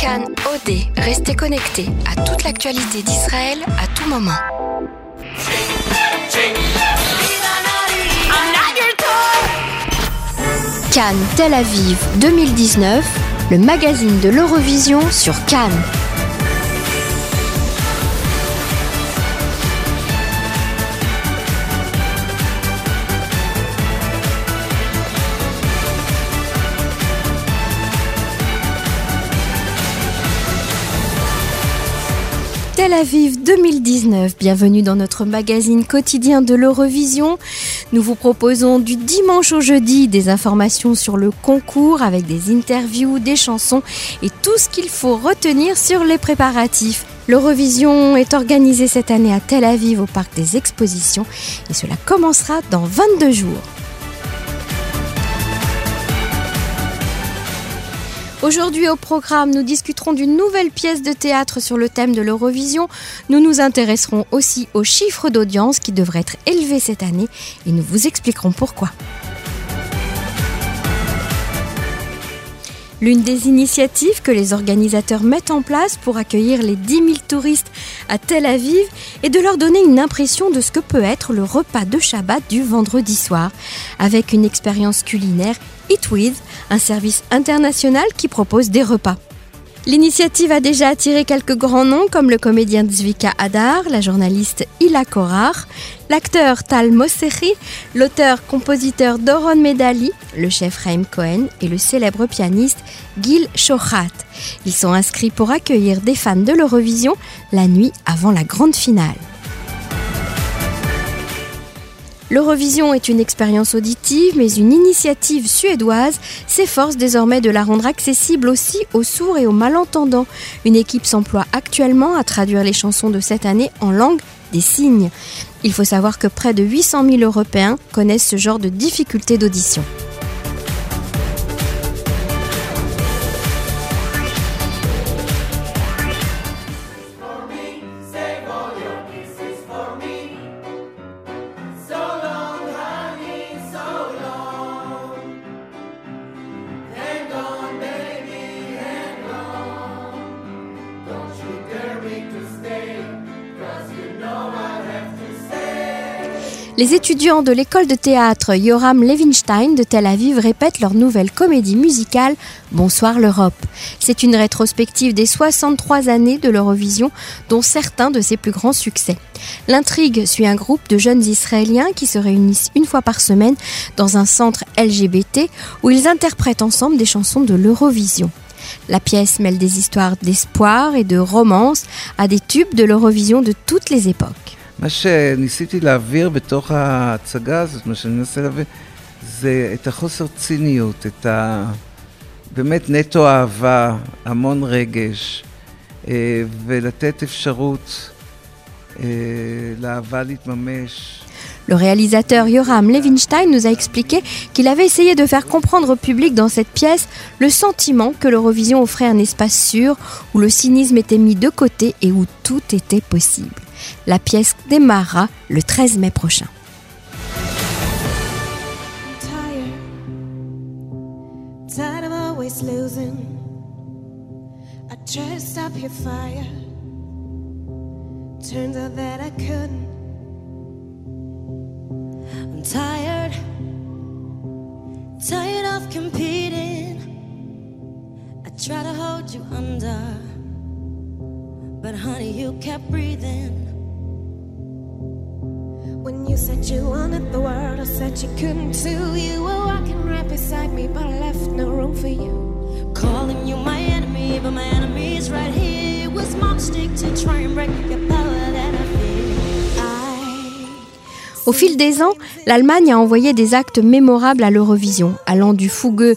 Cannes OD, restez connectés à toute l'actualité d'Israël à tout moment. Cannes Tel Aviv 2019, le magazine de l'Eurovision sur Cannes. Tel Aviv 2019, bienvenue dans notre magazine quotidien de l'Eurovision. Nous vous proposons du dimanche au jeudi des informations sur le concours avec des interviews, des chansons et tout ce qu'il faut retenir sur les préparatifs. L'Eurovision est organisée cette année à Tel Aviv au Parc des Expositions et cela commencera dans 22 jours. Aujourd'hui au programme, nous discuterons d'une nouvelle pièce de théâtre sur le thème de l'Eurovision. Nous nous intéresserons aussi aux chiffres d'audience qui devraient être élevés cette année et nous vous expliquerons pourquoi. L'une des initiatives que les organisateurs mettent en place pour accueillir les 10 000 touristes à Tel Aviv est de leur donner une impression de ce que peut être le repas de Shabbat du vendredi soir, avec une expérience culinaire Eat With, un service international qui propose des repas. L'initiative a déjà attiré quelques grands noms comme le comédien Zvika Hadar, la journaliste Ila Korar, l'acteur Tal Mossechi, l'auteur-compositeur Doron Medali, le chef Raim Cohen et le célèbre pianiste Gil Shochat. Ils sont inscrits pour accueillir des fans de l'Eurovision la nuit avant la grande finale. L'Eurovision est une expérience auditive, mais une initiative suédoise s'efforce désormais de la rendre accessible aussi aux sourds et aux malentendants. Une équipe s'emploie actuellement à traduire les chansons de cette année en langue des signes. Il faut savoir que près de 800 000 Européens connaissent ce genre de difficultés d'audition. Les étudiants de l'école de théâtre Yoram Levinstein de Tel Aviv répètent leur nouvelle comédie musicale Bonsoir l'Europe. C'est une rétrospective des 63 années de l'Eurovision, dont certains de ses plus grands succès. L'intrigue suit un groupe de jeunes Israéliens qui se réunissent une fois par semaine dans un centre LGBT où ils interprètent ensemble des chansons de l'Eurovision. La pièce mêle des histoires d'espoir et de romance à des tubes de l'Eurovision de toutes les époques. מה שניסיתי להעביר בתוך ההצגה הזאת, מה שאני מנסה להעביר, זה את החוסר ציניות, את ה... באמת נטו אהבה, המון רגש, ולתת אפשרות לאהבה להתממש. Le réalisateur Yoram Levinstein nous a expliqué qu'il avait essayé de faire comprendre au public dans cette pièce le sentiment que l'Eurovision offrait un espace sûr où le cynisme était mis de côté et où tout était possible. La pièce démarrera le 13 mai prochain. I'm tired, tired of competing. I try to hold you under, but honey, you kept breathing. When you said you wanted the world, I said you couldn't too. You were walking right beside me, but I left no room for you. Calling you my enemy, but my enemy is right here. It was my mistake to try and break your power. Au fil des ans, l'Allemagne a envoyé des actes mémorables à l'Eurovision, allant du fougueux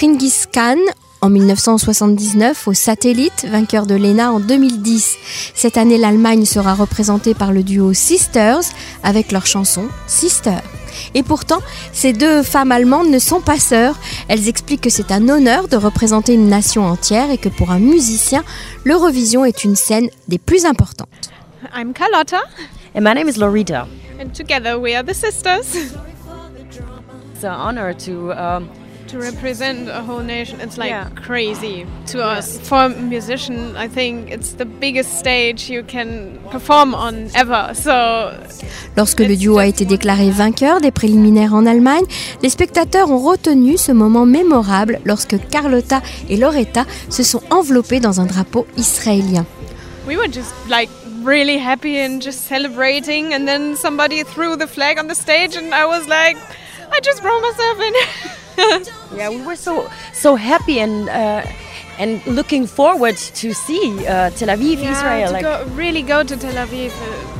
Ringis Khan en 1979 au Satellite, vainqueur de l'ENA en 2010. Cette année, l'Allemagne sera représentée par le duo Sisters avec leur chanson Sister. Et pourtant, ces deux femmes allemandes ne sont pas sœurs. Elles expliquent que c'est un honneur de représenter une nation entière et que pour un musicien, l'Eurovision est une scène des plus importantes. I'm Carlotta. And my name is Lorita. And together we are the sisters. It's an honor to um, to represent a whole nation. It's like Yeah. crazy to us. For a musician, I think it's the biggest stage you can perform on ever. So Lorsque le duo a été déclaré vainqueur des préliminaires en Allemagne, les spectateurs ont retenu ce moment mémorable lorsque Carlotta et Loretta se sont enveloppés dans un drapeau israélien. we were just like really happy and just celebrating. And then somebody threw the flag on the stage, and I was like, I just brought myself in. Yeah, we were so so happy and uh, and looking forward to see uh, Tel Aviv, Yeah, Israel. to Like, go, really go to Tel Aviv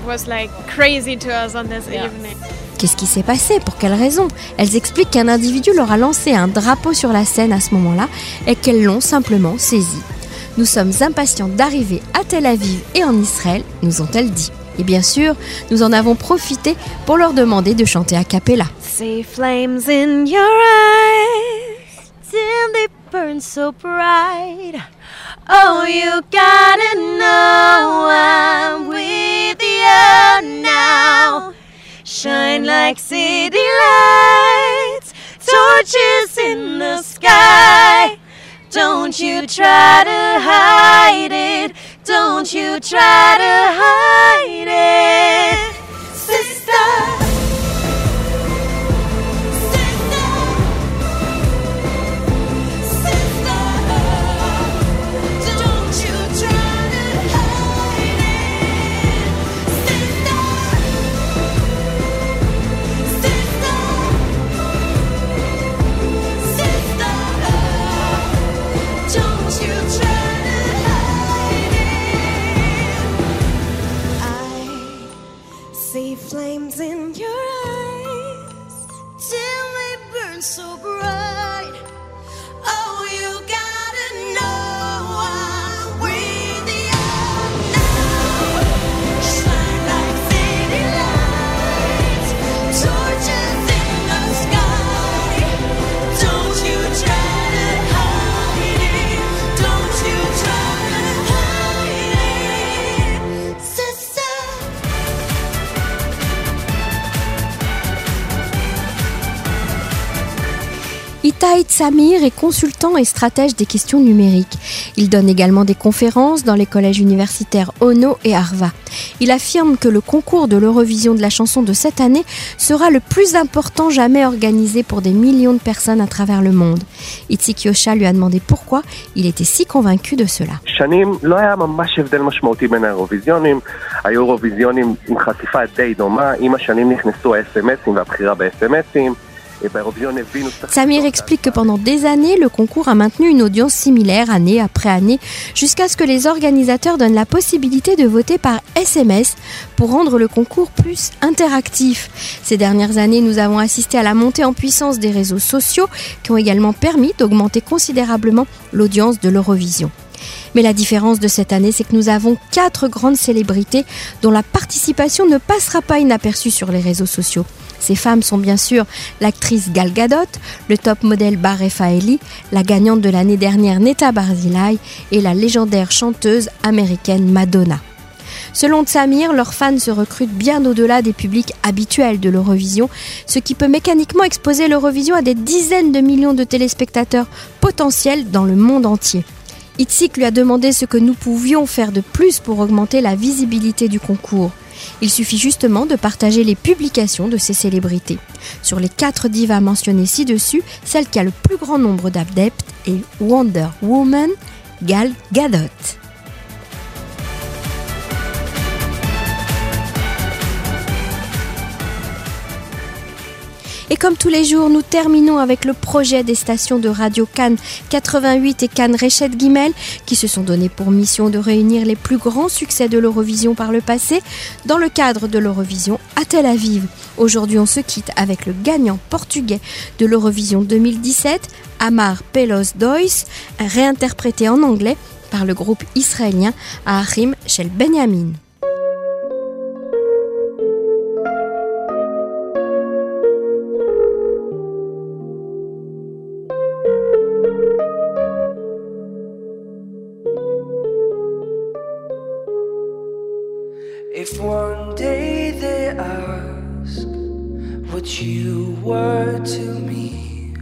was like crazy to us on this Yeah. evening. Qu'est-ce qui s'est passé? Pour quelle raison? Elles expliquent qu'un individu leur a lancé un drapeau sur la scène à ce moment-là et qu'elles l'ont simplement saisi. Nous sommes impatients d'arriver à Tel Aviv et en Israël, nous ont-elles dit. Et bien sûr, nous en avons profité pour leur demander de chanter a cappella. See flames in your eyes till they burn so bright. Oh, you gotta know I'm with you now. Shine like city lights, torches in the sky. Don't you try to hide it. Don't you try to hide it, Itai Tsamir est consultant et stratège des questions numériques. Il donne également des conférences dans les collèges universitaires Ono et Arva. Il affirme que le concours de l'Eurovision de la chanson de cette année sera le plus important jamais organisé pour des millions de personnes à travers le monde. Itzik Yosha lui a demandé pourquoi il était si convaincu de cela. Samir explique que pendant des années, le concours a maintenu une audience similaire année après année, jusqu'à ce que les organisateurs donnent la possibilité de voter par SMS pour rendre le concours plus interactif. Ces dernières années, nous avons assisté à la montée en puissance des réseaux sociaux qui ont également permis d'augmenter considérablement l'audience de l'Eurovision. Mais la différence de cette année, c'est que nous avons quatre grandes célébrités dont la participation ne passera pas inaperçue sur les réseaux sociaux. Ces femmes sont bien sûr l'actrice Gal Gadot, le top modèle Barefa Eli, la gagnante de l'année dernière Neta Barzilai et la légendaire chanteuse américaine Madonna. Selon Samir, leurs fans se recrutent bien au-delà des publics habituels de l'Eurovision, ce qui peut mécaniquement exposer l'Eurovision à des dizaines de millions de téléspectateurs potentiels dans le monde entier. Itzik lui a demandé ce que nous pouvions faire de plus pour augmenter la visibilité du concours. Il suffit justement de partager les publications de ces célébrités. Sur les quatre divas mentionnées ci-dessus, celle qui a le plus grand nombre d'adeptes est Wonder Woman Gal Gadot. Et comme tous les jours, nous terminons avec le projet des stations de radio Cannes 88 et Cannes Rechet Guimel qui se sont donnés pour mission de réunir les plus grands succès de l'Eurovision par le passé dans le cadre de l'Eurovision à Tel Aviv. Aujourd'hui, on se quitte avec le gagnant portugais de l'Eurovision 2017, Amar Pelos Dois, réinterprété en anglais par le groupe israélien Ahim Shel Benyamin. You were to me,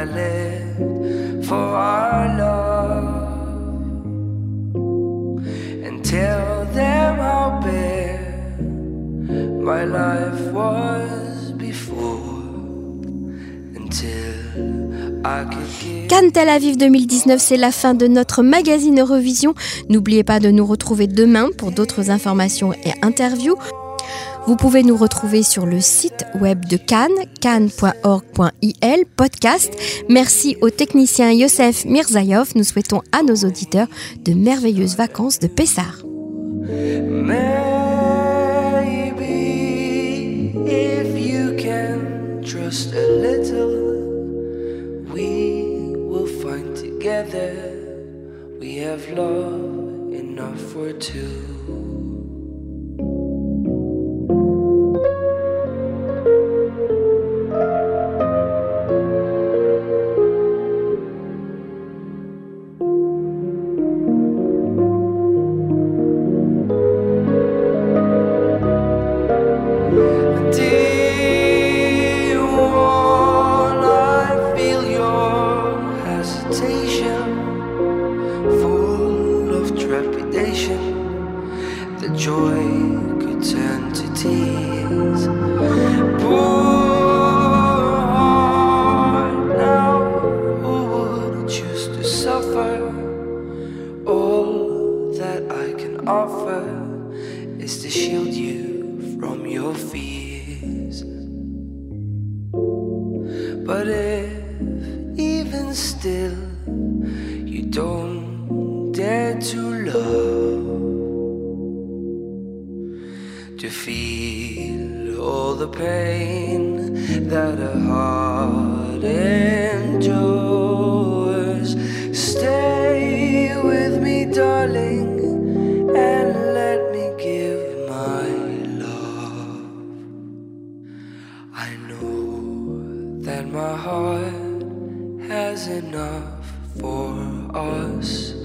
I lived for our love and tell them how bare my life was before until I. Cannes Tel Aviv 2019, c'est la fin de notre magazine Eurovision. N'oubliez pas de nous retrouver demain pour d'autres informations et interviews. Vous pouvez nous retrouver sur le site web de Cannes, cannes.org.il, podcast. Merci au technicien Youssef Mirzaïov. Nous souhaitons à nos auditeurs de merveilleuses vacances de Pessar. We will find together. We have love enough for two. To feel all the pain that a heart endures, stay with me, darling, and let me give my love. I know that my heart has enough for us.